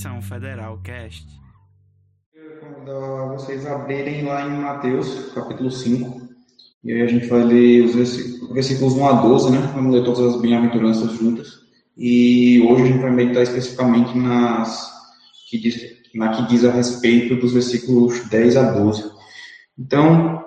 Missão Federal Cast. Eu convidar vocês a abrirem lá em Mateus, capítulo 5. E aí a gente vai ler os versículos 1 a 12, né? Vamos ler todas as bem-aventuranças juntas. E hoje a gente vai meditar especificamente nas que diz, na que diz a respeito dos versículos 10 a 12. Então,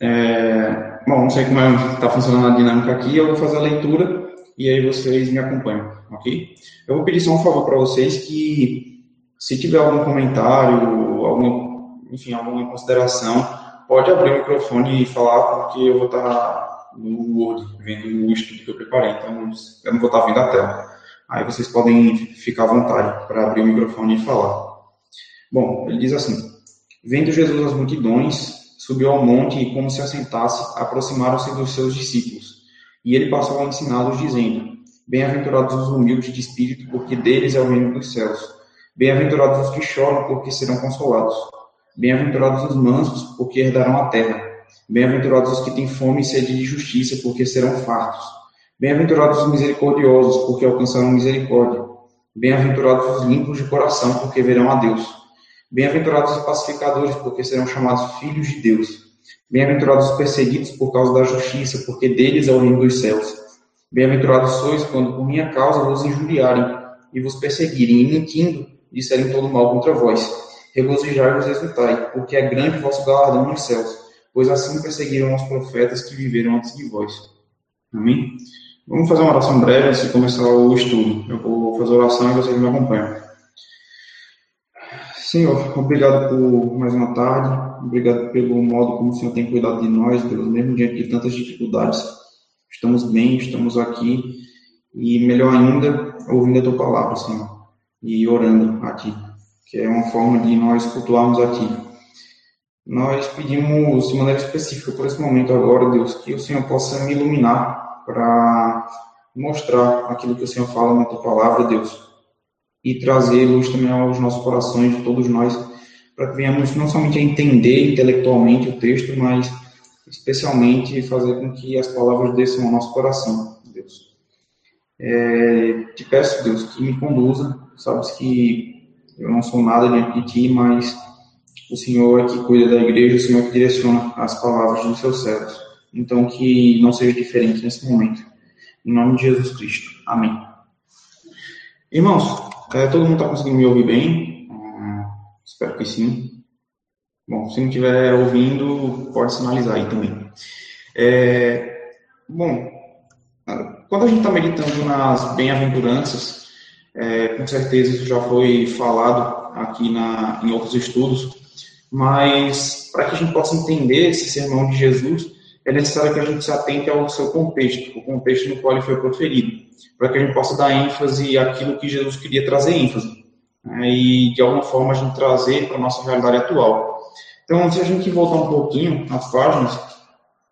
é, bom, não sei como está é, funcionando a dinâmica aqui, eu vou fazer a leitura e aí vocês me acompanham, ok? Eu vou pedir só um favor para vocês que, se tiver algum comentário, alguma, enfim, alguma consideração, pode abrir o microfone e falar, porque eu vou estar no Word, vendo o estudo que eu preparei, então eu não vou estar vendo a tela. Aí vocês podem ficar à vontade para abrir o microfone e falar. Bom, ele diz assim: Vendo Jesus as multidões, subiu ao monte e, como se assentasse, aproximaram-se dos seus discípulos. E ele passou a ensiná-los, dizendo: Bem-aventurados os humildes de espírito, porque deles é o reino dos céus. Bem-aventurados os que choram, porque serão consolados. Bem-aventurados os mansos, porque herdarão a terra. Bem-aventurados os que têm fome e sede de justiça, porque serão fartos. Bem-aventurados os misericordiosos, porque alcançarão misericórdia. Bem-aventurados os limpos de coração, porque verão a Deus. Bem-aventurados os pacificadores, porque serão chamados filhos de Deus. Bem-aventurados os perseguidos por causa da justiça, porque deles é o reino dos céus. Bem-aventurados sois quando por minha causa vos injuriarem e vos perseguirem, e mentindo, disserem todo mal contra vós. Regozijai-vos e exultai, porque é grande vosso galardão nos céus, pois assim perseguiram os profetas que viveram antes de vós. Amém? Vamos fazer uma oração breve antes de começar o estudo. Eu vou fazer a oração e vocês me acompanham. Senhor, obrigado por mais uma tarde, obrigado pelo modo como o Senhor tem cuidado de nós, pelo mesmo diante de tantas dificuldades. Estamos bem, estamos aqui. E melhor ainda, ouvindo a tua palavra, Senhor, e orando a ti, que é uma forma de nós cultuarmos a ti. Nós pedimos de maneira específica por esse momento agora, Deus, que o Senhor possa me iluminar para mostrar aquilo que o Senhor fala na tua palavra, Deus, e trazer luz também aos nossos corações, de todos nós, para que venhamos não somente a entender intelectualmente o texto, mas especialmente fazer com que as palavras desçam ao nosso coração, Deus. É, te peço, Deus, que me conduza. Sabes que eu não sou nada diante de ti, mas o Senhor é que cuida da igreja, o Senhor é que direciona as palavras dos seus servos. Então, que não seja diferente nesse momento. Em nome de Jesus Cristo. Amém. Irmãos, é, todo mundo está conseguindo me ouvir bem? Hum, espero que sim. Bom, se não estiver ouvindo, pode sinalizar aí também. É, bom, quando a gente está meditando nas bem-aventuranças, é, com certeza isso já foi falado aqui na, em outros estudos, mas para que a gente possa entender esse sermão de Jesus, é necessário que a gente se atente ao seu contexto, o contexto no qual ele foi proferido, para que a gente possa dar ênfase àquilo que Jesus queria trazer ênfase, né, e de alguma forma a gente trazer para a nossa realidade atual. Então, se a gente voltar um pouquinho nas páginas,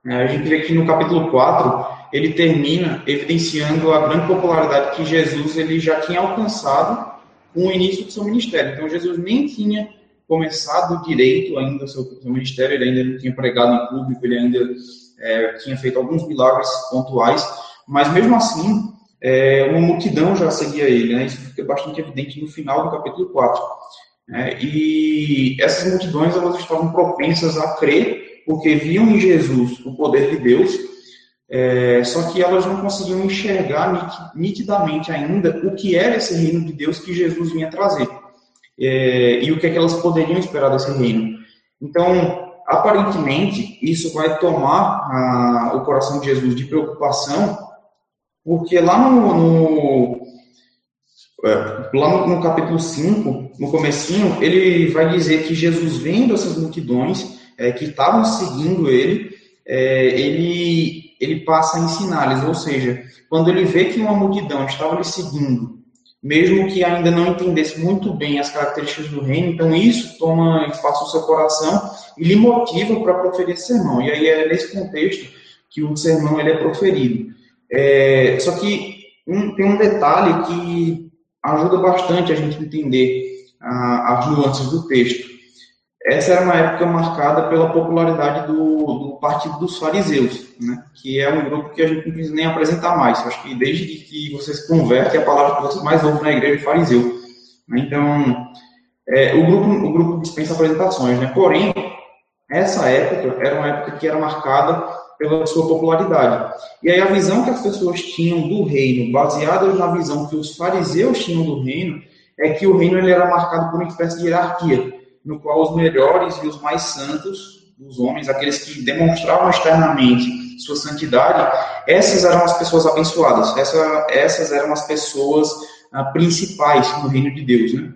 né, a gente vê que no capítulo 4 ele termina evidenciando a grande popularidade que Jesus ele já tinha alcançado com o início do seu ministério. Então, Jesus nem tinha começado direito ainda o seu, seu ministério, ele ainda não tinha pregado em público, ele ainda é, tinha feito alguns milagres pontuais, mas mesmo assim, é, uma multidão já seguia ele. Né? Isso fica bastante evidente no final do capítulo 4. É, e essas multidões elas estavam propensas a crer, porque viam em Jesus o poder de Deus, é, só que elas não conseguiam enxergar nitidamente ainda o que era esse reino de Deus que Jesus vinha trazer é, e o que, é que elas poderiam esperar desse reino. Então, aparentemente, isso vai tomar a, o coração de Jesus de preocupação, porque lá no, no é, lá no, no, capítulo 5, no comecinho, ele vai dizer que Jesus vendo essas multidões é, que estavam seguindo ele, é, ele, ele passa a ensinar-lhes, ou seja, quando ele vê que uma multidão estava lhe seguindo, mesmo que ainda não entendesse muito bem as características do reino, então isso toma espaço no seu coração e lhe motiva para proferir sermão. E aí é nesse contexto que o sermão ele é proferido. É, só que um, tem um detalhe que ajuda bastante a gente entender ah, as nuances do texto. Essa era uma época marcada pela popularidade do, do Partido dos Fariseus, né? que é um grupo que a gente não precisa nem apresentar mais. Eu acho que desde que você se converte, a palavra que você mais ouve na igreja é fariseu. Então, é, o, grupo, o grupo dispensa apresentações, né? Porém, essa época era uma época que era marcada pela sua popularidade. E aí a visão que as pessoas tinham do reino, baseada na visão que os fariseus tinham do reino, é que o reino ele era marcado por uma espécie de hierarquia, no qual os melhores e os mais santos, os homens, aqueles que demonstravam externamente sua santidade, essas eram as pessoas abençoadas, essa, essas eram as pessoas ah, principais no reino de Deus, né?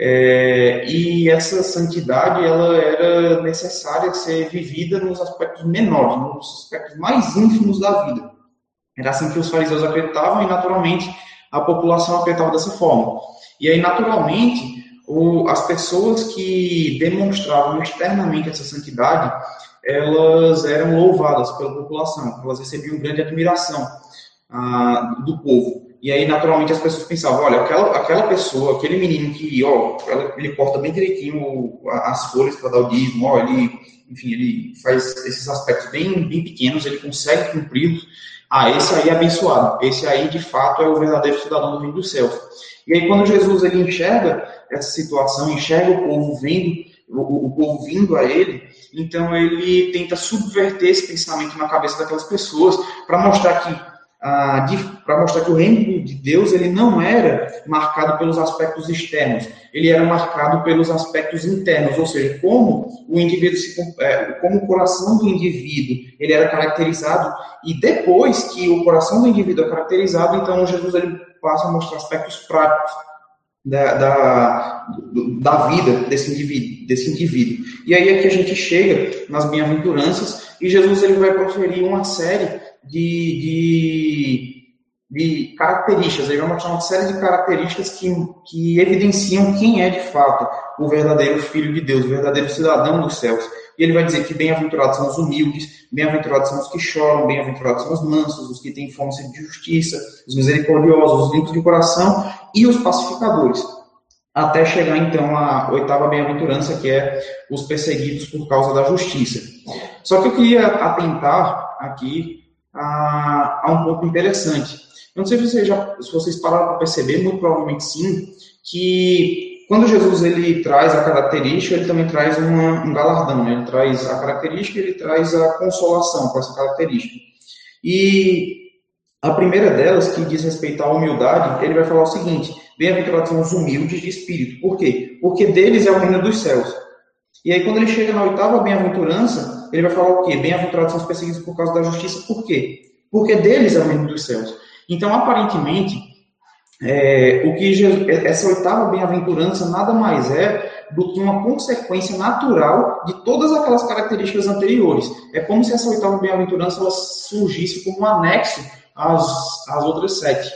É, e essa santidade ela era necessária ser vivida nos aspectos menores, nos aspectos mais ínfimos da vida. Era assim que os fariseus acreditavam e, naturalmente, a população acreditava dessa forma. E aí, naturalmente, o, as pessoas que demonstravam externamente essa santidade, elas eram louvadas pela população, elas recebiam grande admiração ah, do povo. E aí, naturalmente, as pessoas pensavam, olha, aquela, aquela pessoa, aquele menino que, ó, ele corta bem direitinho as folhas para dar o dízimo, ó, ele, enfim, ele faz esses aspectos bem, bem pequenos, ele consegue cumpri-los. Ah, esse aí é abençoado. Esse aí, de fato, é o verdadeiro cidadão do reino dos céus. E aí, quando Jesus ele enxerga essa situação, enxerga o povo vindo, o, o povo vindo a ele, então ele tenta subverter esse pensamento na cabeça daquelas pessoas para mostrar que ah, para mostrar que o reino de Deus ele não era marcado pelos aspectos externos, ele era marcado pelos aspectos internos, ou seja, como o indivíduo se, é, como o coração do indivíduo ele era caracterizado e depois que o coração do indivíduo é caracterizado, então Jesus ele passa a mostrar aspectos práticos da, da, da vida desse indivíduo, desse indivíduo. E aí é que a gente chega nas bem-aventuranças e Jesus ele vai proferir uma série de, de, de características, ele vai mostrar uma série de características que, que evidenciam quem é de fato o verdadeiro Filho de Deus, o verdadeiro cidadão dos céus. E ele vai dizer que bem-aventurados são os humildes, bem-aventurados são os que choram, bem-aventurados são os mansos, os que têm fome de justiça, os misericordiosos, os limpos de coração e os pacificadores. Até chegar então à oitava bem-aventurança, que é os perseguidos por causa da justiça. Só que eu queria atentar aqui a, a um ponto interessante. Eu não sei se vocês, já, se vocês pararam para perceber, muito provavelmente sim, que quando Jesus ele traz a característica, ele também traz uma, um galardão, né? ele traz a característica, ele traz a consolação com essa característica. E a primeira delas, que diz respeito à humildade, ele vai falar o seguinte: Bem-aventurados são os humildes de espírito. Por quê? Porque deles é o reino dos céus. E aí, quando ele chega na oitava bem-aventurança, ele vai falar o quê? Bem-aventurados são os perseguidos por causa da justiça. Por quê? Porque deles é o reino dos céus. Então, aparentemente, é, o que Jesus, essa oitava bem-aventurança nada mais é do que uma consequência natural de todas aquelas características anteriores. É como se essa oitava bem-aventurança surgisse como um anexo às, às outras sete.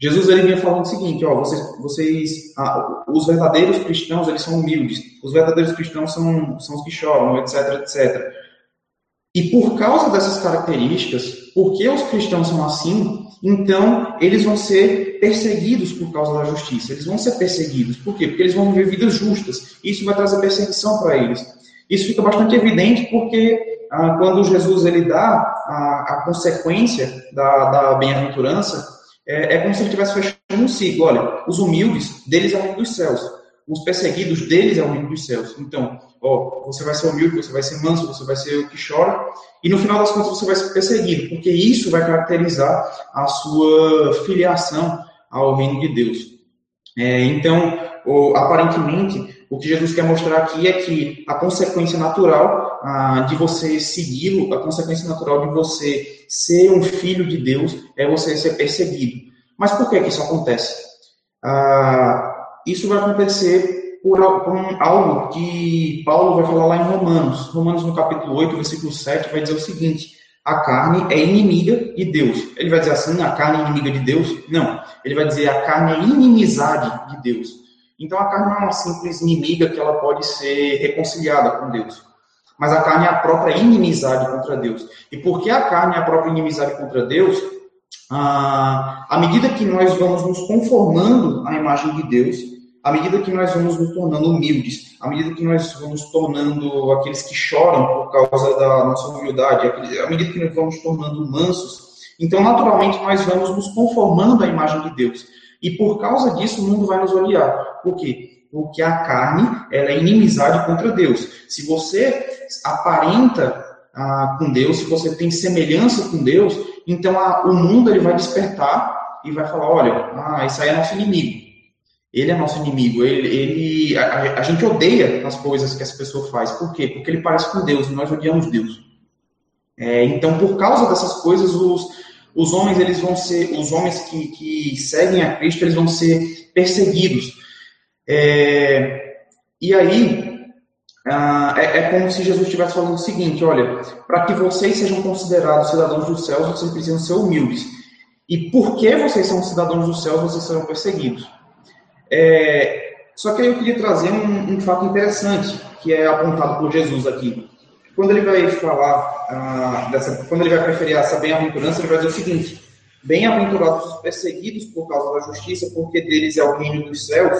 Jesus ele vinha falando o seguinte, ó, vocês, vocês ah, os verdadeiros cristãos eles são humildes, os verdadeiros cristãos são, são os que choram, etc, etc. E por causa dessas características, porque os cristãos são assim, então eles vão ser perseguidos por causa da justiça. Eles vão ser perseguidos. Por quê? Porque eles vão viver vidas justas. Isso vai trazer perseguição para eles. Isso fica bastante evidente porque ah, quando Jesus ele dá a, a consequência da, da bem-aventurança, é, é, como se ele estivesse fechando um ciclo. Olha, os humildes, deles é o reino dos céus. Os perseguidos, deles é o reino dos céus. Então, ó, você vai ser humilde, você vai ser manso, você vai ser o que chora, e no final das contas você vai ser perseguido, porque isso vai caracterizar a sua filiação ao reino de Deus. É, então, aparentemente, o que Jesus quer mostrar aqui é que a consequência natural ah, de você segui-lo, a consequência natural de você ser um filho de Deus é você ser perseguido. Mas por que, que isso acontece? Ah, isso vai acontecer por, por algo que Paulo vai falar lá em Romanos. Romanos, no capítulo 8, versículo 7, vai dizer o seguinte: a carne é inimiga de Deus. Ele vai dizer assim: a carne é inimiga de Deus? Não. Ele vai dizer a carne é inimizade de Deus. Então a carne não é uma simples inimiga que ela pode ser reconciliada com Deus. Mas a carne é a própria inimizade contra Deus. E porque a carne é a própria inimizade contra Deus, à medida que nós vamos nos conformando à imagem de Deus, à medida que nós vamos nos tornando humildes, à medida que nós vamos tornando aqueles que choram por causa da nossa humildade, à medida que nós vamos tornando mansos, então naturalmente nós vamos nos conformando à imagem de Deus. E por causa disso o mundo vai nos odiar. Por quê? Porque a carne ela é inimizade contra Deus. Se você aparenta ah, com Deus, se você tem semelhança com Deus, então a, o mundo ele vai despertar e vai falar, olha, ah, esse aí é nosso inimigo. Ele é nosso inimigo. Ele, ele a, a, gente odeia as coisas que essa pessoa faz. Por quê? Porque ele parece com Deus nós odiamos Deus. É, então, por causa dessas coisas, os, os homens eles vão ser, os homens que, que seguem a Cristo, eles vão ser perseguidos. É, e aí ah, é, é, como se Jesus estivesse falando o seguinte: olha, para que vocês sejam considerados cidadãos dos céus, vocês precisam ser humildes. E porque vocês são cidadãos dos céus, vocês serão perseguidos. É, só que aí eu queria trazer um, um, fato interessante que é apontado por Jesus aqui. Quando ele vai falar ah, dessa, quando ele vai preferir essa bem-aventurança, ele vai dizer o seguinte: Bem-aventurados os perseguidos por causa da justiça, porque deles é o reino dos céus.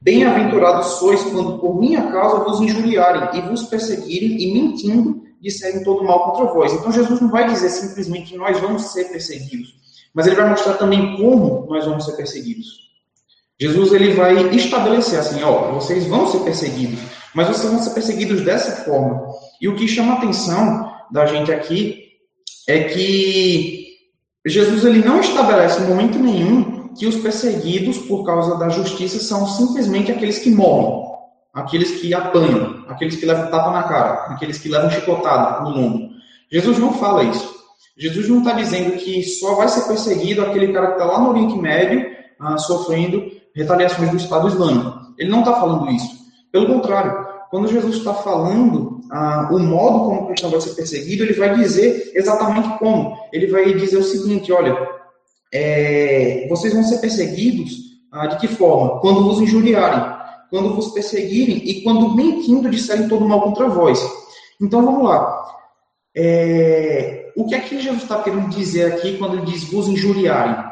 Bem-aventurados sois quando por minha causa vos injuriarem e vos perseguirem e mentindo disserem todo mal contra vós. Então Jesus não vai dizer simplesmente que nós vamos ser perseguidos, mas ele vai mostrar também como nós vamos ser perseguidos. Jesus ele vai estabelecer assim, ó, vocês vão ser perseguidos, mas vocês vão ser perseguidos dessa forma. E o que chama a atenção da gente aqui é que Jesus ele não estabelece em momento nenhum que os perseguidos por causa da justiça são simplesmente aqueles que morrem, aqueles que apanham, aqueles que levam tapa na cara, aqueles que levam chicotada no lombo. Jesus não fala isso. Jesus não está dizendo que só vai ser perseguido aquele cara que está lá no Oriente Médio ah, sofrendo retaliações do Estado Islâmico. Ele não está falando isso. Pelo contrário, quando Jesus está falando ah, o modo como o cristão vai ser perseguido, ele vai dizer exatamente como. Ele vai dizer o seguinte: olha, é, vocês vão ser perseguidos ah, de que forma? Quando vos injuriarem, quando vos perseguirem e quando mentindo disserem todo mal contra vós. Então vamos lá. É, o que é que Jesus está querendo dizer aqui quando ele diz vos injuriarem?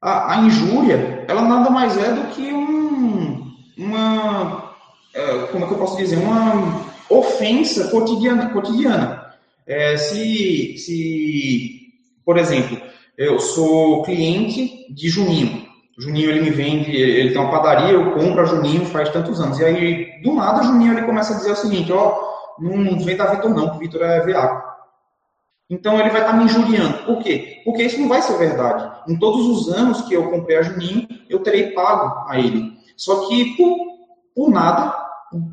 A, a injúria, ela nada mais é do que um, uma, é, como é que eu posso dizer, uma ofensa cotidiana. cotidiana. É, se, se, por exemplo, eu sou cliente de Juninho, Juninho ele me vende, ele tem uma padaria, eu compro a Juninho faz tantos anos. E aí, do nada, Juninho ele começa a dizer o seguinte, ó, não vem da Vitor não, que Vitor é veaco. Então ele vai estar me injuriando. Por quê? Porque isso não vai ser verdade. Em todos os anos que eu comprei a Juninho, eu terei pago a ele. Só que por, por nada,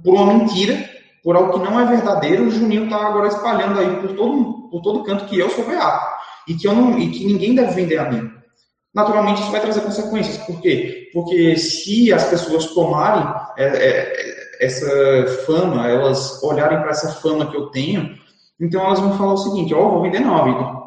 por uma mentira, por algo que não é verdadeiro, o Juninho está agora espalhando aí por todo, por todo canto que eu sou veado. E que, eu não, e que ninguém deve vender a mim. Naturalmente isso vai trazer consequências. Por quê? Porque se as pessoas tomarem é, é, essa fama, elas olharem para essa fama que eu tenho, então elas vão falar o seguinte, ó, oh, vou vender não, Vitor.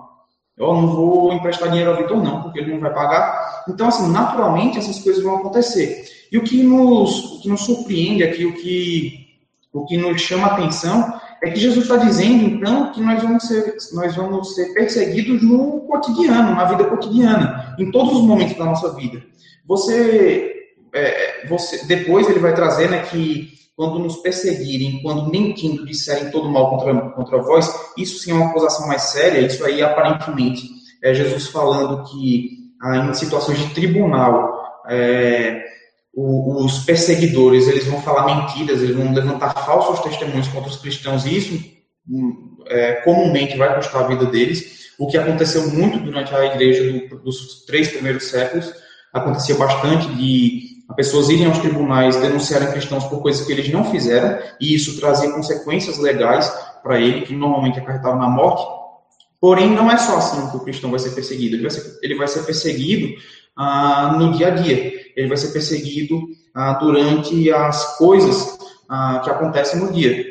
Eu não vou emprestar dinheiro ao Vitor não, porque ele não vai pagar. Então, assim, naturalmente essas coisas vão acontecer. E o que nos, o que nos surpreende aqui, o que, o que nos chama a atenção, é que Jesus está dizendo, então, que nós vamos, ser, nós vamos ser perseguidos no cotidiano, na vida cotidiana, em todos os momentos da nossa vida. Você, é, você depois ele vai trazer né, que quando nos perseguirem, quando mentindo disserem todo mal contra, contra vós, isso sim é uma acusação mais séria, isso aí aparentemente. É Jesus falando que ah, em situações de tribunal, é, os perseguidores eles vão falar mentiras, eles vão levantar falsos testemunhos contra os cristãos, e isso hum, é, comumente vai custar a vida deles, o que aconteceu muito durante a igreja do, dos três primeiros séculos, acontecia bastante de pessoas irem aos tribunais denunciarem cristãos por coisas que eles não fizeram, e isso trazia consequências legais para ele, que normalmente acarretavam na morte. Porém, não é só assim que o cristão vai ser perseguido. Ele vai ser, ele vai ser perseguido ah, no dia a dia. Ele vai ser perseguido ah, durante as coisas ah, que acontecem no dia.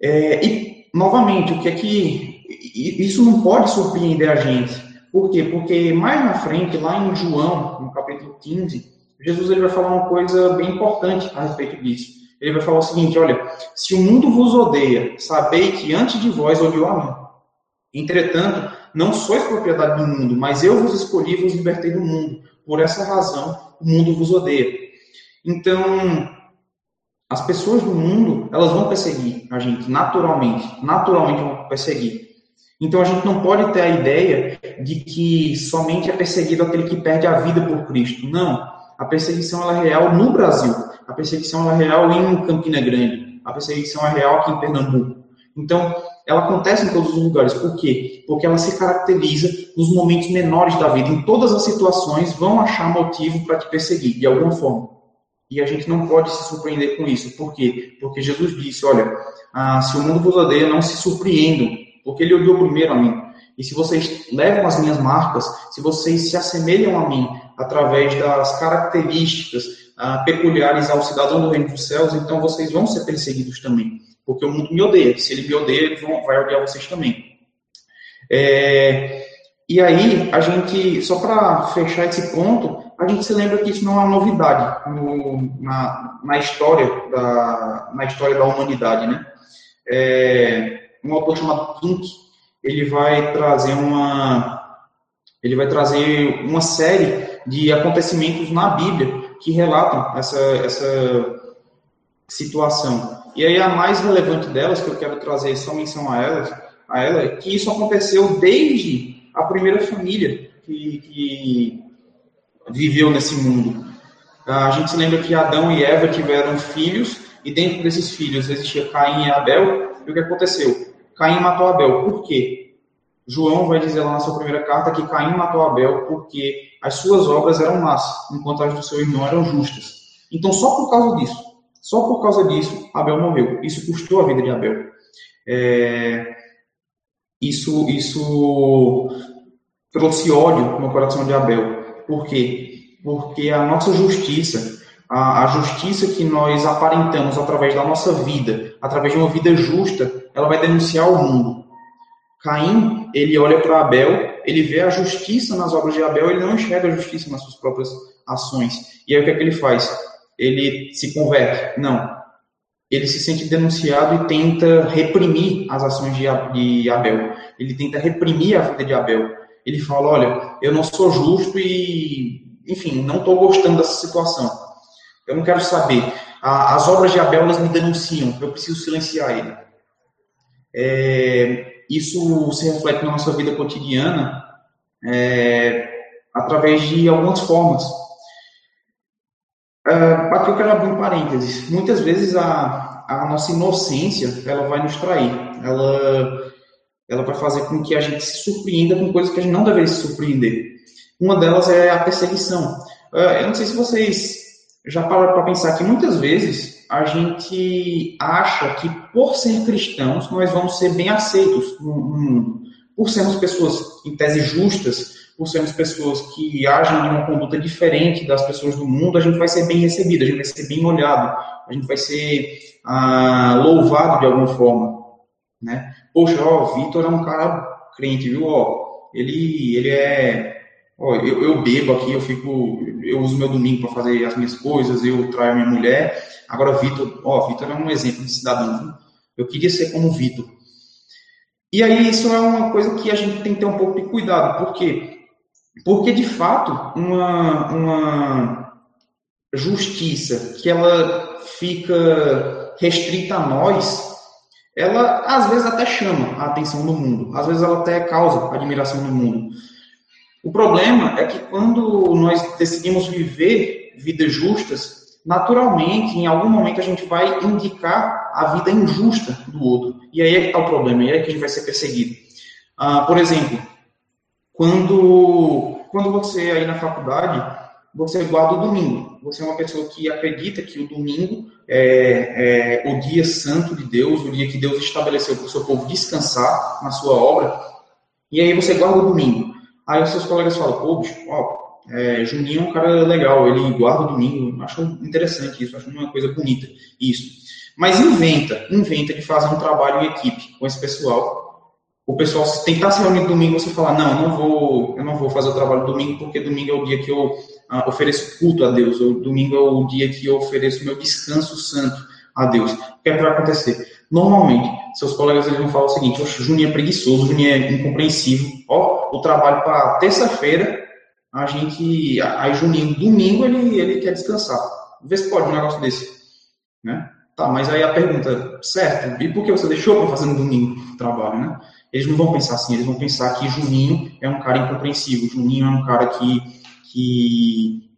É, e, novamente, o que é que. Isso não pode surpreender a gente. Por quê? Porque mais na frente, lá em João, no capítulo 15, Jesus ele vai falar uma coisa bem importante a respeito disso. Ele vai falar o seguinte: olha, se o mundo vos odeia, sabei que antes de vós odiou a mim. Entretanto, não sois propriedade do mundo, mas eu vos escolhi e vos libertei do mundo. Por essa razão, o mundo vos odeia. Então, as pessoas do mundo, elas vão perseguir a gente, naturalmente. Naturalmente vão perseguir. Então a gente não pode ter a ideia de que somente é perseguido aquele que perde a vida por Cristo. Não. A perseguição é real no Brasil. A perseguição é real em Campina Grande. A perseguição é real aqui em Pernambuco. Então, ela acontece em todos os lugares. Por quê? Porque ela se caracteriza nos momentos menores da vida. Em todas as situações vão achar motivo para te perseguir, de alguma forma. E a gente não pode se surpreender com isso. Por quê? Porque Jesus disse: olha, ah, se o mundo vos odeia, não se surpreendam, porque ele odiou primeiro a mim. E se vocês levam as minhas marcas, se vocês se assemelham a mim através das características ah, peculiares ao cidadão do reino dos céus, então vocês vão ser perseguidos também porque o mundo me odeia. Se ele me odeia, ele vai odiar vocês também. É, e aí, a gente, só para fechar esse ponto, a gente se lembra que isso não é uma novidade no, na, na, história da, na história da humanidade, né? É, um autor chamado Pink, ele vai trazer uma ele vai trazer uma série de acontecimentos na Bíblia que relatam essa, essa situação. E aí a mais relevante delas, que eu quero trazer só menção a ela, a ela é que isso aconteceu desde a primeira família que, que viveu nesse mundo. A gente se lembra que Adão e Eva tiveram filhos, e dentro desses filhos existia Caim e Abel, e o que aconteceu? Caim matou Abel. Por quê? João vai dizer lá na sua primeira carta que Caim matou Abel porque as suas obras eram más, enquanto as do seu irmão eram justas. Então, só por causa disso, só por causa disso, Abel morreu. Isso custou a vida de Abel. É, isso, isso trouxe ódio no coração de Abel. Por quê? Porque a nossa justiça, a, a justiça que nós aparentamos através da nossa vida, através de uma vida justa, ela vai denunciar o mundo. Caim, ele olha para Abel, ele vê a justiça nas obras de Abel, ele não enxerga a justiça nas suas próprias ações. E aí o que é que ele faz? ele se converte. Não. Ele se sente denunciado e tenta reprimir as ações de Abel. Ele tenta reprimir a vida de Abel. Ele fala: Olha, eu não sou justo e, enfim, não estou gostando dessa situação. Eu não quero saber. As obras de Abel elas me denunciam. Eu preciso silenciar ele. É, isso se reflete na nossa vida cotidiana é, através de algumas formas. Uh, aqui eu quero abrir um parênteses. Muitas vezes a, a nossa inocência ela vai nos trair. Ela, ela vai fazer com que a gente se surpreenda com coisas que a gente não deveria se surpreender. Uma delas é a perseguição. Uh, eu não sei se vocês já pararam para pensar que muitas vezes a gente acha que por ser cristãos nós vamos ser bem aceitos no mundo. Por sermos pessoas em tese justas, por sermos pessoas que agem de uma conduta diferente das pessoas do mundo, a gente vai ser bem recebido, a gente vai ser bem olhado, a gente vai ser ah, louvado de alguma forma, né? Poxa, ó, Vitor é um cara crente, viu? Ó, ele, ele é, eu, eu bebo aqui, eu fico, eu uso meu domingo para fazer as minhas coisas, eu traio minha mulher. Agora, Vitor, ó, Vitor é um exemplo de cidadão. Eu queria ser como Vitor. E aí isso é uma coisa que a gente tem que ter um pouco de cuidado, porque porque, de fato, uma, uma justiça que ela fica restrita a nós, ela às vezes até chama a atenção do mundo, às vezes ela até causa admiração no mundo. O problema é que quando nós decidimos viver vidas justas, naturalmente, em algum momento a gente vai indicar a vida injusta do outro. E aí é que está o problema, e aí é que a gente vai ser perseguido. Ah, por exemplo, quando, quando você aí na faculdade, você guarda o domingo. Você é uma pessoa que acredita que o domingo é, é o dia santo de Deus, o dia que Deus estabeleceu para o seu povo descansar na sua obra. E aí você guarda o domingo. Aí os seus colegas falam, pô, bicho, ó, é, Juninho é um cara legal, ele guarda o domingo. Acho interessante isso, acho uma coisa bonita isso. Mas inventa, inventa de fazer um trabalho em equipe com esse pessoal o pessoal tentar se reunir domingo você falar não, eu não vou, eu não vou fazer o trabalho domingo porque domingo é o dia que eu ah, ofereço culto a Deus, ou domingo é o dia que eu ofereço meu descanso santo a Deus. O que é que vai acontecer? Normalmente, seus colegas eles vão falar o seguinte: o Juninho é preguiçoso, o Juninho é incompreensível. Ó, o trabalho para terça-feira, a gente, aí Juninho, domingo ele ele quer descansar. Vê se pode um negócio desse, né? Tá, mas aí a pergunta, certo, e por que você deixou para fazer no domingo o trabalho, né? Eles não vão pensar assim, eles vão pensar que Juninho é um cara incompreensível, Juninho é um cara que, que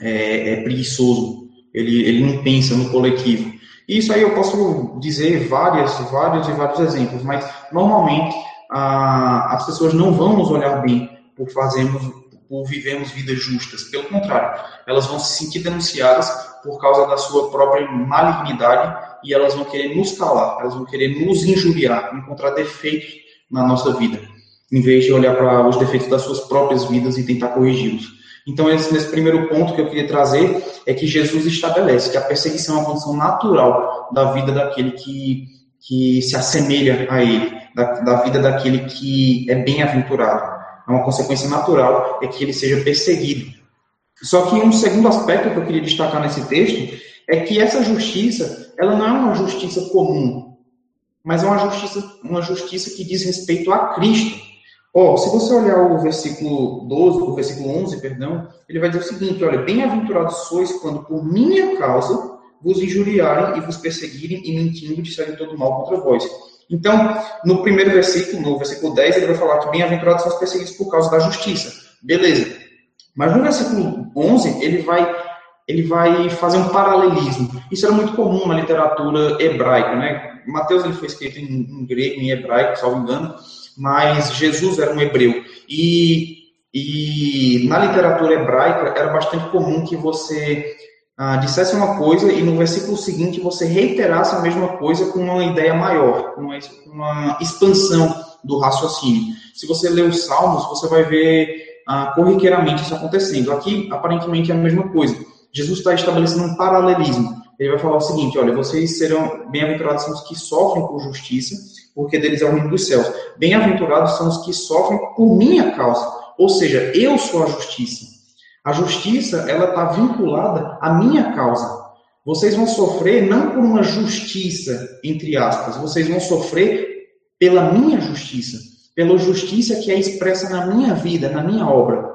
é, é preguiçoso, ele, ele não pensa no coletivo. Isso aí eu posso dizer várias, vários e vários exemplos, mas normalmente a, as pessoas não vão nos olhar bem por fazermos, por vivermos vidas justas. Pelo contrário, elas vão se sentir denunciadas por causa da sua própria malignidade e elas vão querer nos calar, elas vão querer nos injuriar, encontrar defeitos na nossa vida, em vez de olhar para os defeitos das suas próprias vidas e tentar corrigi-los. Então, esse, nesse primeiro ponto que eu queria trazer é que Jesus estabelece que a perseguição é uma condição natural da vida daquele que, que se assemelha a ele, da, da vida daquele que é bem-aventurado. É uma consequência natural é que ele seja perseguido. Só que um segundo aspecto que eu queria destacar nesse texto é que essa justiça, ela não é uma justiça comum, mas é uma justiça, uma justiça que diz respeito a Cristo. Oh, se você olhar o versículo 12, o versículo 11, perdão, ele vai dizer o seguinte, olha, bem-aventurados sois quando por minha causa vos injuriarem e vos perseguirem e mentindo disserem todo mal contra vós. Então, no primeiro versículo, no versículo 10, ele vai falar que bem-aventurados são os perseguidos por causa da justiça. Beleza. Mas no versículo 11, ele vai ele vai fazer um paralelismo. Isso era muito comum na literatura hebraica, né? Mateus ele foi escrito em, em grego, em hebraico, salvo engano, mas Jesus era um hebreu. E, e na literatura hebraica era bastante comum que você ah, dissesse uma coisa e no versículo seguinte você reiterasse a mesma coisa com uma ideia maior, com uma, uma expansão do raciocínio. Se você ler os Salmos, você vai ver ah, corriqueiramente isso acontecendo. Aqui, aparentemente, é a mesma coisa. Jesus está estabelecendo um paralelismo. Ele vai falar o seguinte: olha, vocês serão bem-aventurados os que sofrem por justiça, porque deles é o reino dos céus. Bem-aventurados são os que sofrem por minha causa. Ou seja, eu sou a justiça. A justiça, ela está vinculada à minha causa. Vocês vão sofrer não por uma justiça, entre aspas, vocês vão sofrer pela minha justiça, pela justiça que é expressa na minha vida, na minha obra.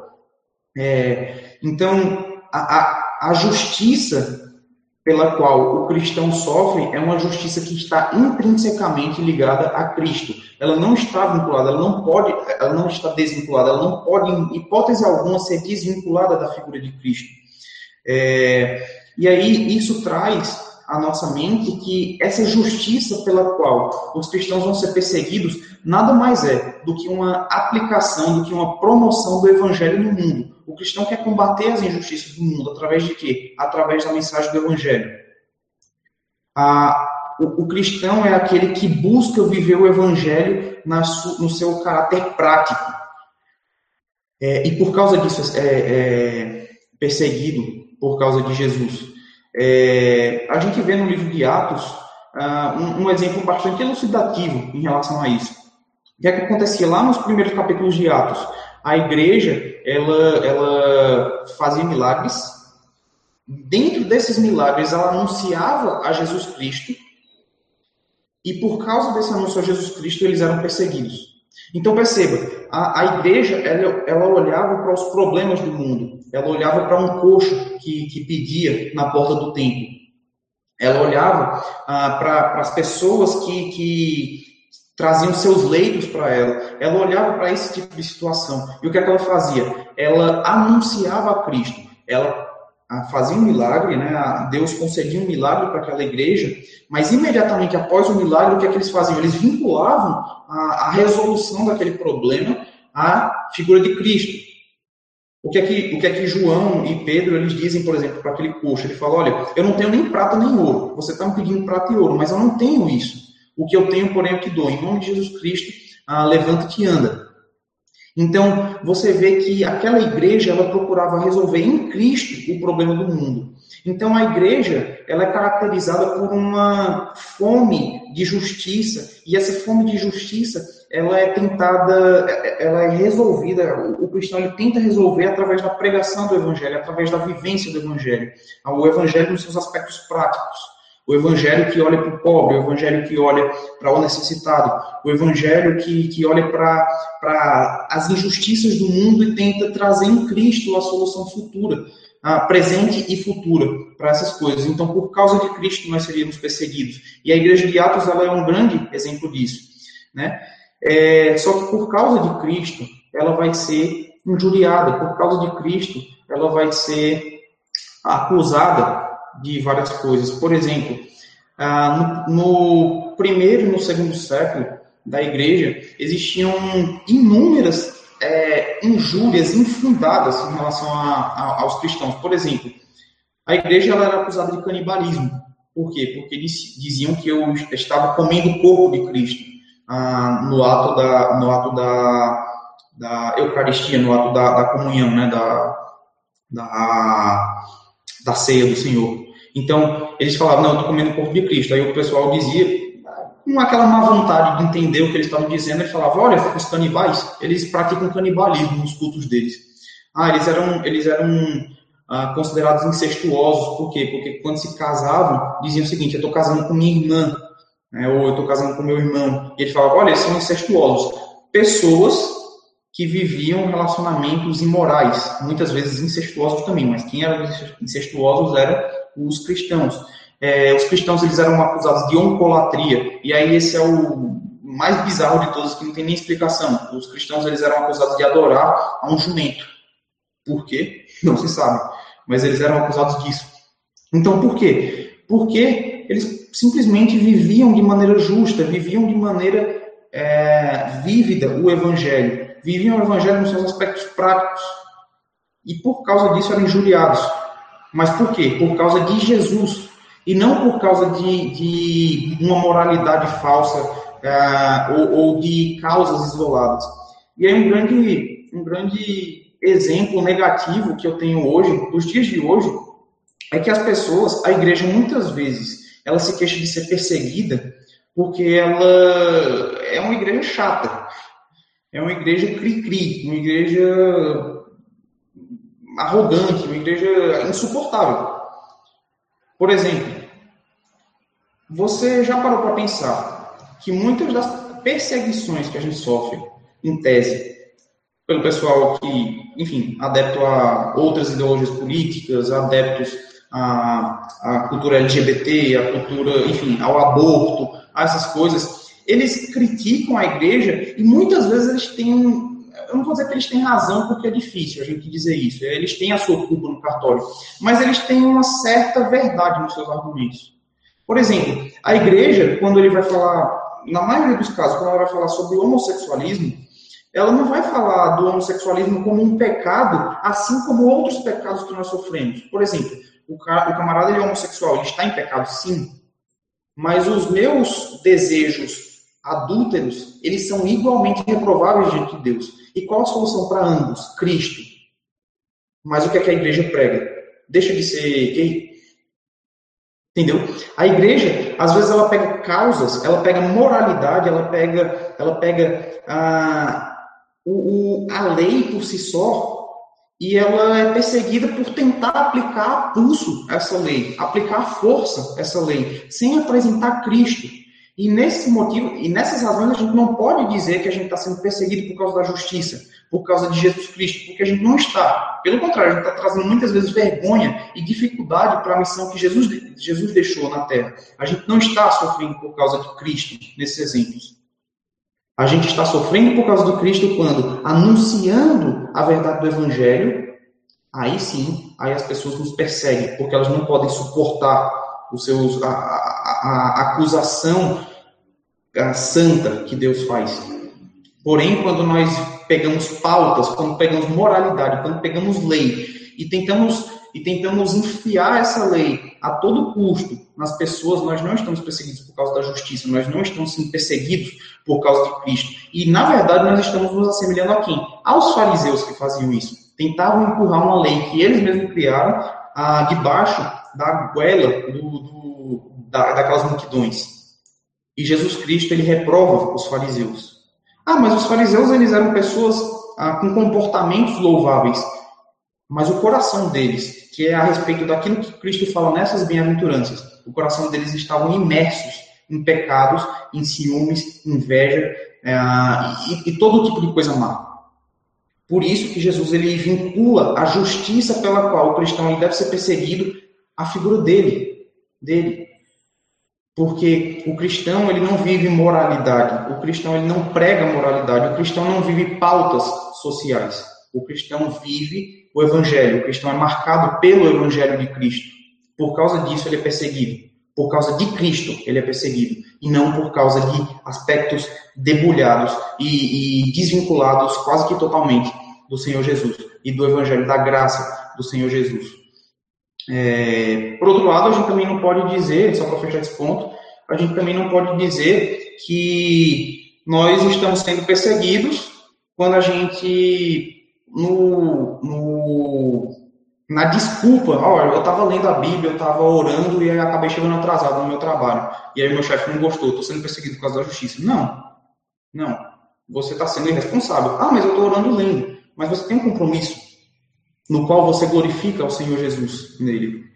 É, então, a, a, a justiça pela qual o cristão sofre é uma justiça que está intrinsecamente ligada a Cristo. Ela não está vinculada, ela não pode, ela não está desvinculada, ela não pode, em hipótese alguma, ser desvinculada da figura de Cristo. É, e aí isso traz à nossa mente que essa justiça pela qual os cristãos vão ser perseguidos nada mais é do que uma aplicação, do que uma promoção do evangelho no mundo. O cristão quer combater as injustiças do mundo através de quê? Através da mensagem do Evangelho. Ah, o, o, cristão é aquele que busca viver o Evangelho na su, no seu caráter prático. É, e por causa disso é, é, perseguido por causa de Jesus. É, a gente vê no livro de Atos ah, um, um, exemplo bastante elucidativo em relação a isso. O que é que acontecia lá nos primeiros capítulos de Atos? a igreja ela, ela fazia milagres. Dentro desses milagres, ela anunciava a Jesus Cristo. E por causa desse anúncio a Jesus Cristo, eles eram perseguidos. Então perceba, a, a igreja ela, ela olhava para os problemas do mundo. Ela olhava para um coxo que, que pedia na porta do templo. Ela olhava ah, para as pessoas que, que traziam seus leitos para ela. Ela olhava para esse tipo de situação. E o que, é que ela fazia? Ela anunciava a Cristo. Ela ah, fazia um milagre, né? Deus concedia um milagre para aquela igreja, mas imediatamente após o milagre, o que é que eles faziam? Eles vinculavam a, a resolução daquele problema à figura de Cristo. O que, é que, o que é que João e Pedro eles dizem, por exemplo, para aquele coxo? Ele fala: Olha, eu não tenho nem prata nem ouro. Você está me pedindo prata e ouro, mas eu não tenho isso. O que eu tenho, porém, eu te dou. Em nome de Jesus Cristo, ah, levanta-te e anda. Então, você vê que aquela igreja, ela procurava resolver em Cristo o problema do mundo. Então, a igreja, ela é caracterizada por uma fome de justiça, e essa fome de justiça, ela é tentada, ela é resolvida, o cristão ele tenta resolver através da pregação do evangelho, através da vivência do evangelho. O evangelho nos seus aspectos práticos. O evangelho que olha para o pobre, o evangelho que olha para o necessitado, o evangelho que, que olha para as injustiças do mundo e tenta trazer em Cristo a solução futura. ah, presente e futura para essas coisas. Então, por causa de Cristo, nós seríamos perseguidos. E a igreja de Atos ela é um grande exemplo disso. Né? É, só que por causa de Cristo, ela vai ser injuriada. Por causa de Cristo, ela vai ser acusada de várias coisas. Por exemplo, ah, no, primeiro e no segundo século da igreja, existiam inúmeras é, injúrias infundadas em relação a, a, aos cristãos. Por exemplo, a igreja era acusada de canibalismo. Por quê? Porque eles diziam que eu estava comendo o corpo de Cristo ah, no ato da, no ato da, da Eucaristia, no ato da, da comunhão, né, da, da, da ceia do Senhor. Então, eles falavam, não, eu estou comendo o corpo de Cristo. Aí o pessoal dizia, com aquela má vontade de entender o que eles estavam dizendo, ele falava, olha, os canibais, eles praticam canibalismo nos cultos deles. Ah, eles eram, eles eram ah, considerados incestuosos, por quê? Porque quando se casavam, diziam o seguinte, eu estou casando com minha irmã, né, ou eu estou casando com meu irmão. E ele falava, olha, eles são incestuosos. Pessoas que viviam relacionamentos imorais, muitas vezes incestuosos também, mas quem eram incestuosos eram os cristãos é, os cristãos eles eram acusados de oncolatria, e aí esse é o mais bizarro de todos, que não tem nem explicação. Os cristãos eles eram acusados de adorar a um jumento. Por quê? Não se sabe. Mas eles eram acusados disso. Então, por quê? Porque eles simplesmente viviam de maneira justa, viviam de maneira é, vívida o evangelho. Viviam o evangelho nos seus aspectos práticos. E por causa disso eram injuriados. Mas por quê? Por causa de Jesus, e não por causa de, de uma moralidade falsa uh, ou, ou, de causas isoladas. E aí um grande, um grande exemplo negativo que eu tenho hoje, nos dias de hoje, é que as pessoas, a igreja muitas vezes, ela se queixa de ser perseguida porque ela é uma igreja chata, é uma igreja cri-cri, uma igreja arrogante, uma igreja insuportável. Por exemplo, você já parou para pensar que muitas das perseguições que a gente sofre, em tese, pelo pessoal que, enfim, adepto a outras ideologias políticas, adeptos à, à cultura LGBT, à cultura, enfim, ao aborto, a essas coisas, eles criticam a igreja e muitas vezes eles têm eu não vou dizer que eles têm razão, porque é difícil a gente dizer isso. Eles têm a sua culpa no cartório. Mas eles têm uma certa verdade nos seus argumentos. Por exemplo, a igreja, quando ele vai falar, na maioria dos casos, quando ela vai falar sobre homossexualismo, ela não vai falar do homossexualismo como um pecado, assim como outros pecados que nós sofremos. Por exemplo, o camarada é homossexual, ele está em pecado, sim. Mas os meus desejos adúlteros, eles são igualmente reprováveis diante de Deus. E qual a solução para ambos? Cristo. Mas o que é que a igreja prega? Deixa de ser gay? Entendeu? A igreja, às vezes, ela pega causas, ela pega moralidade, ela pega, ela pega a, o, o, a lei por si só e ela é perseguida por tentar aplicar a pulso essa lei, aplicar a força essa lei, sem apresentar Cristo. E nesse motivo, e nessas razões, a gente não pode dizer que a gente está sendo perseguido por causa da justiça, por causa de Jesus Cristo, porque a gente não está. Pelo contrário, a gente está trazendo muitas vezes vergonha e dificuldade para a missão que Jesus, Jesus deixou na Terra. A gente não está sofrendo por causa de Cristo, nesses exemplos. A gente está sofrendo por causa do Cristo quando, anunciando a verdade do Evangelho, aí sim, aí as pessoas nos perseguem, porque elas não podem suportar os seus, a, a acusação a santa que Deus faz. Porém, quando nós pegamos pautas, quando pegamos moralidade, quando pegamos lei e tentamos e tentamos enfiar essa lei a todo custo nas pessoas, nós não estamos perseguidos por causa da justiça, nós não estamos sendo perseguidos por causa de Cristo. E, na verdade, nós estamos nos assemelhando a quem? Aos fariseus que faziam isso. Tentavam empurrar uma lei que eles mesmos criaram ah, debaixo da goela do, do, da, daquelas multidões. E Jesus Cristo, ele reprova os fariseus. Ah, mas os fariseus, eles eram pessoas ah, com comportamentos louváveis. Mas o coração deles, que é a respeito daquilo que Cristo fala nessas bem-aventuranças, o coração deles estavam imersos em pecados, em ciúmes, inveja é, e, e todo tipo de coisa má. Por isso que Jesus ele vincula a justiça pela qual o cristão deve ser perseguido à figura dele, dele. Porque o cristão ele não vive moralidade, o cristão ele não prega moralidade, o cristão não vive pautas sociais. O cristão vive o evangelho, o cristão é marcado pelo evangelho de Cristo. Por causa disso ele é perseguido. Por causa de Cristo ele é perseguido e não por causa de aspectos debulhados e, e desvinculados quase que totalmente do Senhor Jesus e do evangelho da graça do Senhor Jesus. É, por outro lado, a gente também não pode dizer, só para fechar esse ponto, a gente também não pode dizer que nós estamos sendo perseguidos quando a gente, no, no na desculpa, olha, eu estava lendo a Bíblia, eu estava orando e acabei chegando atrasado no meu trabalho. E aí meu chefe não gostou, estou sendo perseguido por causa da justiça. Não, não. Você está sendo irresponsável. Ah, mas eu estou orando lendo. Mas você tem um compromisso no qual você glorifica o Senhor Jesus nele.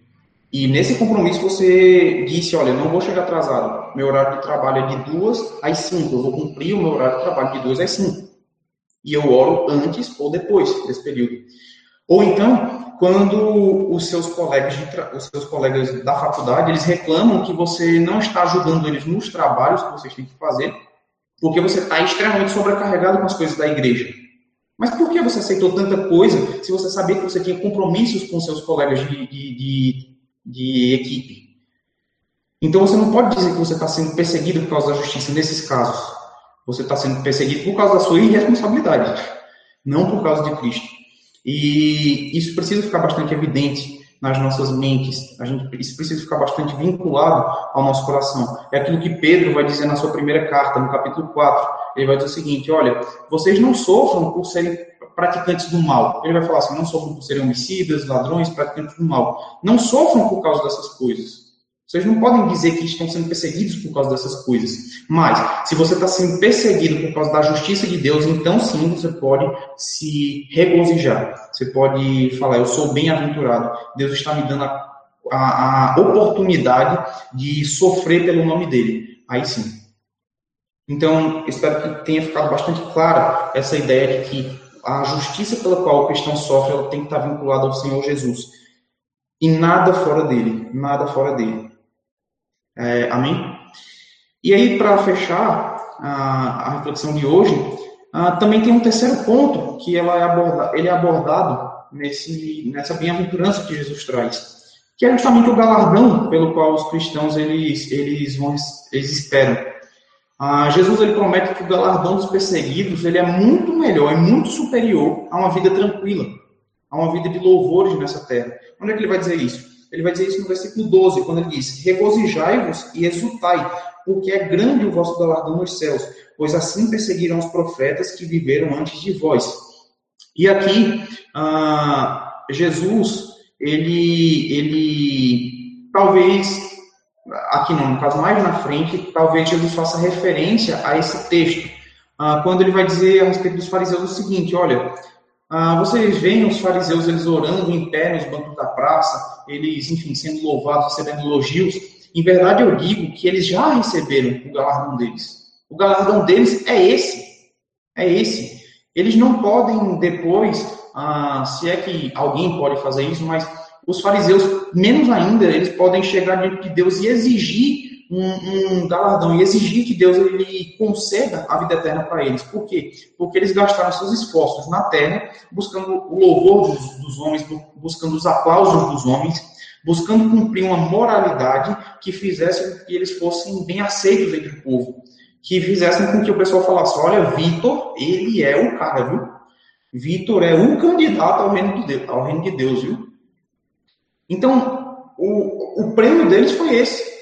E nesse compromisso você disse, olha, não vou chegar atrasado. Meu horário de trabalho é de duas às cinco. Eu vou cumprir o meu horário de trabalho de duas às cinco. E eu oro antes ou depois desse período. Ou então, quando os seus colegas, os seus colegas da faculdade, eles reclamam que você não está ajudando eles nos trabalhos que vocês têm que fazer, porque você está extremamente sobrecarregado com as coisas da igreja. Mas por que você aceitou tanta coisa se você sabia que você tinha compromissos com seus colegas de, de, de, de equipe? Então você não pode dizer que você está sendo perseguido por causa da justiça nesses casos. Você está sendo perseguido por causa da sua irresponsabilidade, não por causa de Cristo. E isso precisa ficar bastante evidente nas nossas mentes. A gente, isso precisa ficar bastante vinculado ao nosso coração. É aquilo que Pedro vai dizer na sua primeira carta, no capítulo 4. Ele vai dizer o seguinte: olha, vocês não sofram por serem praticantes do mal. Ele vai falar assim: não sofram por serem homicidas, ladrões, praticantes do mal. Não sofram por causa dessas coisas. Vocês não podem dizer que estão sendo perseguidos por causa dessas coisas. Mas, se você está sendo perseguido por causa da justiça de Deus, então sim você pode se regozijar. Você pode falar: Eu sou bem-aventurado. Deus está me dando a, a, a oportunidade de sofrer pelo nome dele. Aí sim. Então, espero que tenha ficado bastante clara essa ideia de que a justiça pela qual o cristão sofre ela tem que estar vinculada ao Senhor Jesus. E nada fora dele. Nada fora dele. É, amém? E aí, para fechar a, a, reflexão de hoje, também tem um terceiro ponto que ela é aborda, ele é abordado nesse, nessa bem-aventurança que Jesus traz, que é justamente o galardão pelo qual os cristãos eles, eles, vão, eles esperam. Ah, Jesus ele promete que o galardão dos perseguidos ele é muito melhor e muito superior a uma vida tranquila, a uma vida de louvores nessa terra. Onde é que ele vai dizer isso? Ele vai dizer isso no versículo 12, quando ele diz: Regozijai-vos e exultai, porque é grande o vosso galardão nos céus, pois assim perseguirão os profetas que viveram antes de vós. E aqui, ah, Jesus, ele, ele talvez, aqui não, no caso mais na frente, talvez Jesus faça referência a esse texto, ah, quando ele vai dizer a respeito dos fariseus o seguinte: olha, ah, vocês veem os fariseus eles orando em pé nos bancos da praça, eles, enfim, sendo louvados, recebendo elogios. Em verdade, eu digo que eles já receberam o galardão deles. O galardão deles é esse. É esse. Eles não podem depois, ah, se é que alguém pode fazer isso, mas os fariseus, menos ainda, eles podem chegar diante de Deus e exigir um, um, galardão e exigir que Deus ele conceda a vida eterna para eles. Por quê? Porque eles gastaram seus esforços na terra buscando o louvor dos, dos homens, buscando os aplausos dos homens, buscando cumprir uma moralidade que fizesse com que eles fossem bem aceitos entre o povo, que fizessem com que o pessoal falasse: olha, Vitor, ele é o cara, viu? Vitor é o candidato ao reino de Deus, ao reino de Deus viu? Então, o, o prêmio deles foi esse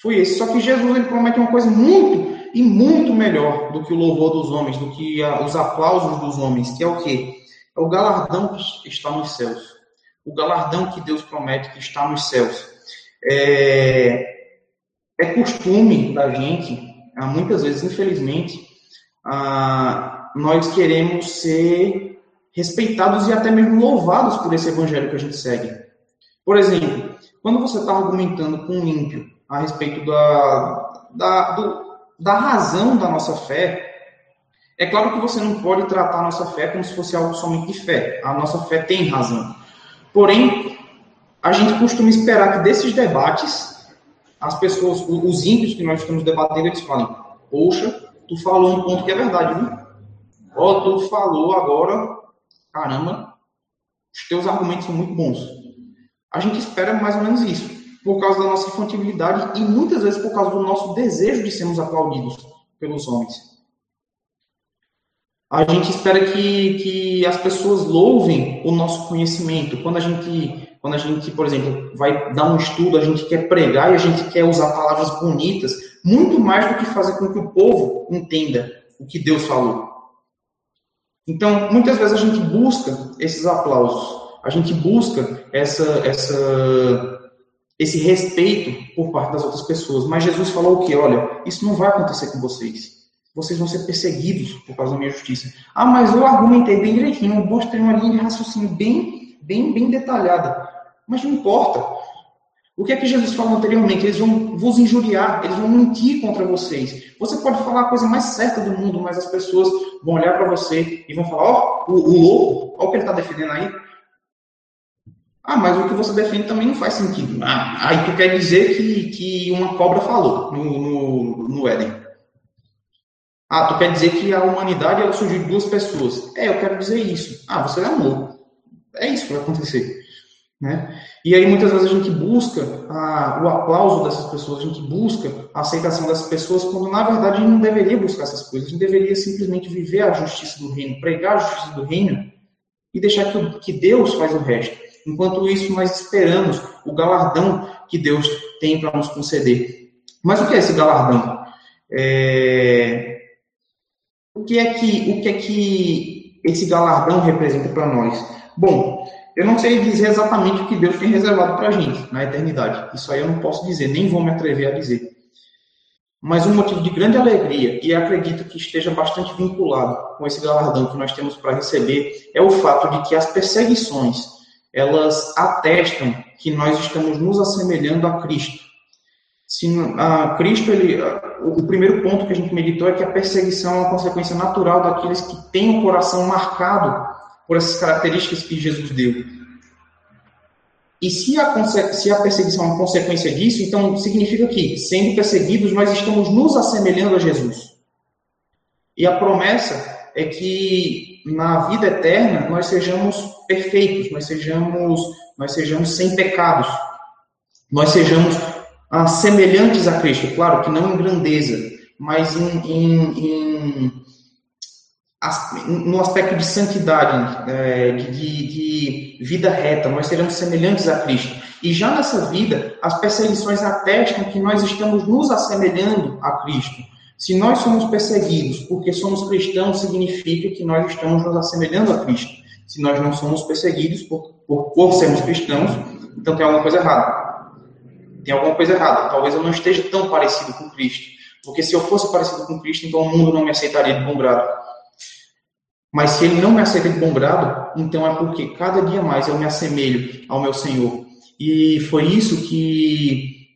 foi esse. Só que Jesus ele promete uma coisa muito e muito melhor do que o louvor dos homens, do que a, os aplausos dos homens, que é o quê? É o galardão que está nos céus. O galardão que Deus promete que está nos céus. É, é costume da gente, muitas vezes, infelizmente, nós queremos ser respeitados e até mesmo louvados por esse evangelho que a gente segue. Por exemplo, quando você está argumentando com um ímpio a respeito da, da, do, da razão da nossa fé, É claro que você não pode tratar a nossa fé como se fosse algo somente de fé. A nossa fé tem razão. Porém, a gente costuma esperar que desses debates, as pessoas, os ímpios que nós estamos debatendo, eles falem: Poxa, tu falou um ponto que é verdade, viu? Ó, oh, tu falou agora, caramba, os teus argumentos são muito bons. A gente espera mais ou menos isso, por causa da nossa infantilidade e muitas vezes por causa do nosso desejo de sermos aplaudidos pelos homens. A gente espera que, que as pessoas louvem o nosso conhecimento. Quando a gente, quando a gente, por exemplo, vai dar um estudo, a gente quer pregar e a gente quer usar palavras bonitas, muito mais do que fazer com que o povo entenda o que Deus falou. Então, muitas vezes a gente busca esses aplausos, a gente busca essa, essa, esse respeito por parte das outras pessoas. Mas Jesus falou o que? Olha, isso não vai acontecer com vocês vocês vão ser perseguidos por causa da minha justiça. Ah, mas eu argumentei bem direitinho, eu mostrei uma linha de raciocínio bem, bem, bem detalhada. Mas não importa. O que é que Jesus falou anteriormente? Eles vão vos injuriar, eles vão mentir contra vocês. Você pode falar a coisa mais certa do mundo, mas as pessoas vão olhar para você e vão falar: ó, oh, o, o louco, olha o que ele está defendendo aí. Ah, mas o que você defende também não faz sentido. Ah, aí tu quer dizer que, que uma cobra falou no, no, no Éden. Ah, tu quer dizer que a humanidade surgiu de duas pessoas. É, eu quero dizer isso. Ah, você é amor. É isso que vai acontecer. Né? E aí muitas vezes a gente busca a, o aplauso dessas pessoas, a gente busca a aceitação dessas pessoas, quando na verdade a gente não deveria buscar essas coisas, a gente deveria simplesmente viver a justiça do reino, pregar a justiça do reino e deixar que, que Deus faz o resto. Enquanto isso, nós esperamos o galardão que Deus tem para nos conceder. Mas o que é esse galardão? É, o que é que, o que, é que esse galardão representa para nós? Bom, eu não sei dizer exatamente o que Deus tem reservado para a gente na eternidade. Isso aí eu não posso dizer, nem vou me atrever a dizer. Mas um motivo de grande alegria, e acredito que esteja bastante vinculado com esse galardão que nós temos para receber, é o fato de que as perseguições, elas atestam que nós estamos nos assemelhando a Cristo. Se, a Cristo, ele, o primeiro ponto que a gente meditou é que a perseguição é uma consequência natural daqueles que têm o coração marcado por essas características que Jesus deu. E se a, se a perseguição é uma consequência disso, então significa que, sendo perseguidos, nós estamos nos assemelhando a Jesus. E a promessa é que na vida eterna nós sejamos perfeitos, nós sejamos, nós sejamos sem pecados, nós sejamos ah, semelhantes a Cristo, claro que não em grandeza, mas em, em, em no aspecto de santidade, é, de, de, vida reta, nós seremos semelhantes a Cristo. E já nessa vida, as perseguições atestam que nós estamos nos assemelhando a Cristo. Se nós somos perseguidos porque somos cristãos, significa que nós estamos nos assemelhando a Cristo. Se nós não somos perseguidos por, por, por sermos cristãos, então tem alguma coisa errada tem alguma coisa errada. Talvez eu não esteja tão parecido com Cristo. Porque se eu fosse parecido com Cristo, então o mundo não me aceitaria de bom grado. Mas se ele não me aceita de bom grado, então é porque cada dia mais eu me assemelho ao meu Senhor. E foi isso que,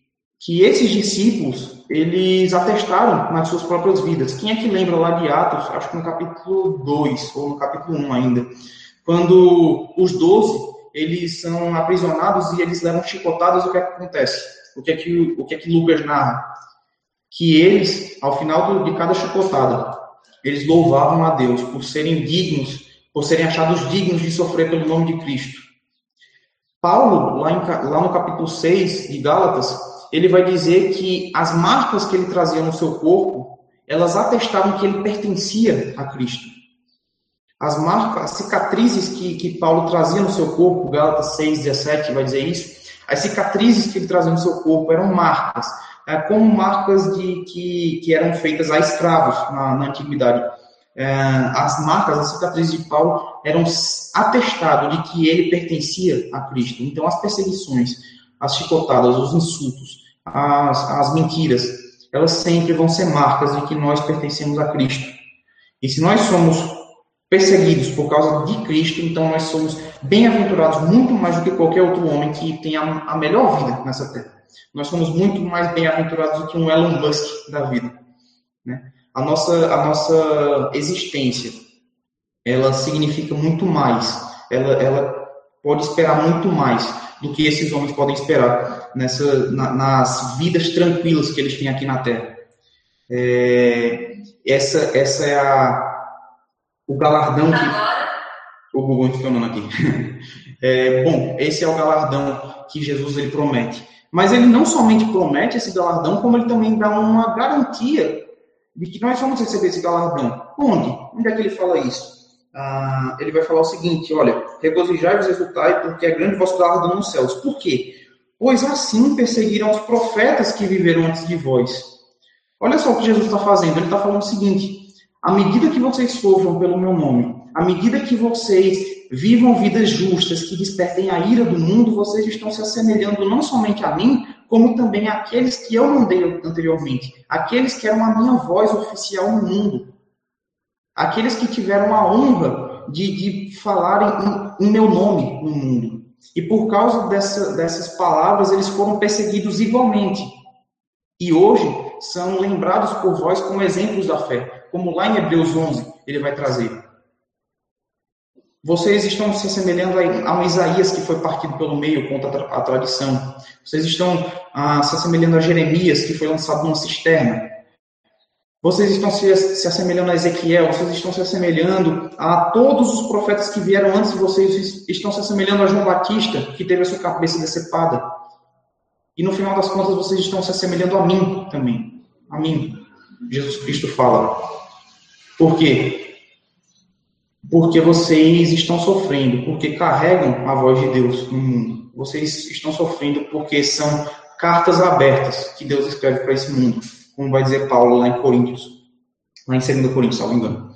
que esses discípulos, eles atestaram nas suas próprias vidas. Quem é que lembra lá de Atos, acho que no capítulo 2, ou no capítulo 1 ainda, quando os doze, eles são aprisionados e eles levam chicotadas, o que, é que acontece? o que é que, o que, é que Lucas narra? Que eles, ao final de cada chicotada, eles louvavam a Deus por serem dignos, por serem achados dignos de sofrer pelo nome de Cristo. Paulo, lá, em, lá no capítulo 6 de Gálatas, ele vai dizer que as marcas que ele trazia no seu corpo, elas atestavam que ele pertencia a Cristo. As marcas, as cicatrizes que, que Paulo trazia no seu corpo, Gálatas 6, 17 vai dizer isso, as cicatrizes que ele trazia no seu corpo eram marcas, é, como marcas de, que, que eram feitas a escravos na, na antiguidade. É, as marcas, as cicatrizes de Paulo eram atestado de que ele pertencia a Cristo. Então, as perseguições, as chicotadas, os insultos, as, as mentiras, elas sempre vão ser marcas de que nós pertencemos a Cristo. E se nós somos perseguidos por causa de Cristo, então nós somos bem-aventurados muito mais do que qualquer outro homem que tenha a melhor vida nessa terra. Nós somos muito mais bem-aventurados do que um Elon Musk da vida. Né? A nossa, a nossa existência, ela significa muito mais. Ela, ela pode esperar muito mais do que esses homens podem esperar nessa, na, nas vidas tranquilas que eles têm aqui na Terra. É, essa, essa é a, o galardão que. O Google funcionando aqui. É, bom, esse é o galardão que Jesus ele promete. Mas ele não somente promete esse galardão, como ele também dá uma garantia de que nós vamos receber esse galardão. Onde? Onde é que ele fala isso? Ah, ele vai falar o seguinte: olha, regozijai-vos exultai, porque é grande vosso galardão nos céus. Por quê? Pois assim perseguiram os profetas que viveram antes de vós. Olha só o que Jesus está fazendo. Ele está falando o seguinte: à medida que vocês sofram pelo meu nome, à medida que vocês vivam vidas justas que despertem a ira do mundo, vocês estão se assemelhando não somente a mim, como também àqueles que eu mandei anteriormente, aqueles que eram a minha voz oficial no mundo, aqueles que tiveram a honra de, de falarem em meu nome no mundo. E por causa dessa, dessas palavras, eles foram perseguidos igualmente. E hoje são lembrados por vós como exemplos da fé, como lá em Hebreus 11 ele vai trazer. Vocês estão se assemelhando a um Isaías que foi partido pelo meio contra a tradição. Vocês estão ah, se assemelhando a Jeremias que foi lançado numa cisterna. Vocês estão se, se assemelhando a Ezequiel, vocês estão se assemelhando a todos os profetas que vieram antes de vocês, estão se assemelhando a João Batista, que teve a sua cabeça decepada. E no final das contas, vocês estão se assemelhando a mim também. A mim. Jesus Cristo fala. Por quê? porque vocês estão sofrendo, porque carregam a voz de Deus no mundo. Vocês estão sofrendo porque são cartas abertas que Deus escreve para esse mundo, como vai dizer Paulo lá em Coríntios, lá em 2 Coríntios, salvo engano.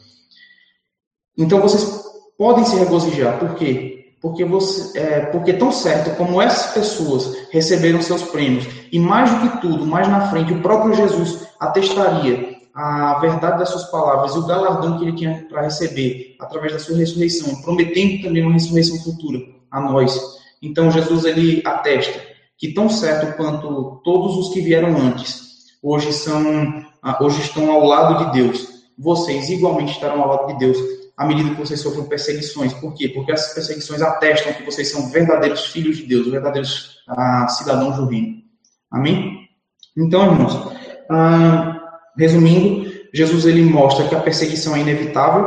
Então vocês podem se regozijar, por quê? Porque, você, é, porque tão certo como essas pessoas receberam seus prêmios, e mais do que tudo, mais na frente, o próprio Jesus atestaria a verdade das suas palavras e o galardão que ele tinha para receber através da sua ressurreição, prometendo também uma ressurreição futura a nós. Então Jesus ele atesta que tão certo quanto todos os que vieram antes hoje são ah, hoje estão ao lado de Deus, vocês igualmente estarão ao lado de Deus à medida que vocês sofrem perseguições. Por quê? Porque essas perseguições atestam que vocês são verdadeiros filhos de Deus, verdadeiros ah, cidadãos do reino. Amém? Então, irmãos, ah, Resumindo, Jesus ele mostra que a perseguição é inevitável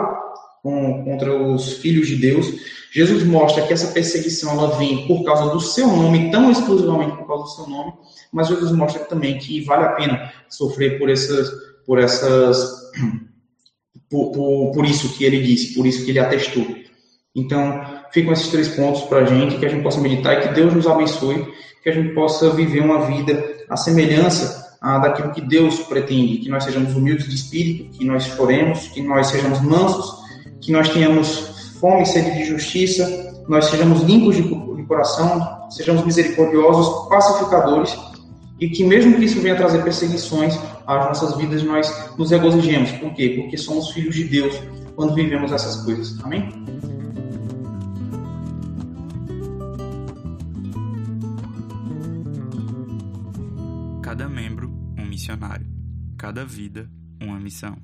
com, contra os filhos de Deus. Jesus mostra que essa perseguição ela vem por causa do seu nome, tão exclusivamente por causa do seu nome, mas Jesus mostra também que vale a pena sofrer por essas, por essas, por, por, por isso que ele disse, por isso que ele atestou. Então, ficam esses três pontos para a gente, que a gente possa meditar e que Deus nos abençoe, que a gente possa viver uma vida à semelhança daquilo que Deus pretende, que nós sejamos humildes de espírito, que nós choremos, que nós sejamos mansos, que nós tenhamos fome e sede de justiça, nós sejamos limpos de, de coração, sejamos misericordiosos, pacificadores, e que mesmo que isso venha trazer perseguições às nossas vidas, nós nos regozijemos. Por quê? Porque somos filhos de Deus quando vivemos essas coisas. Amém? Cada membro missionário. Cada vida, uma missão.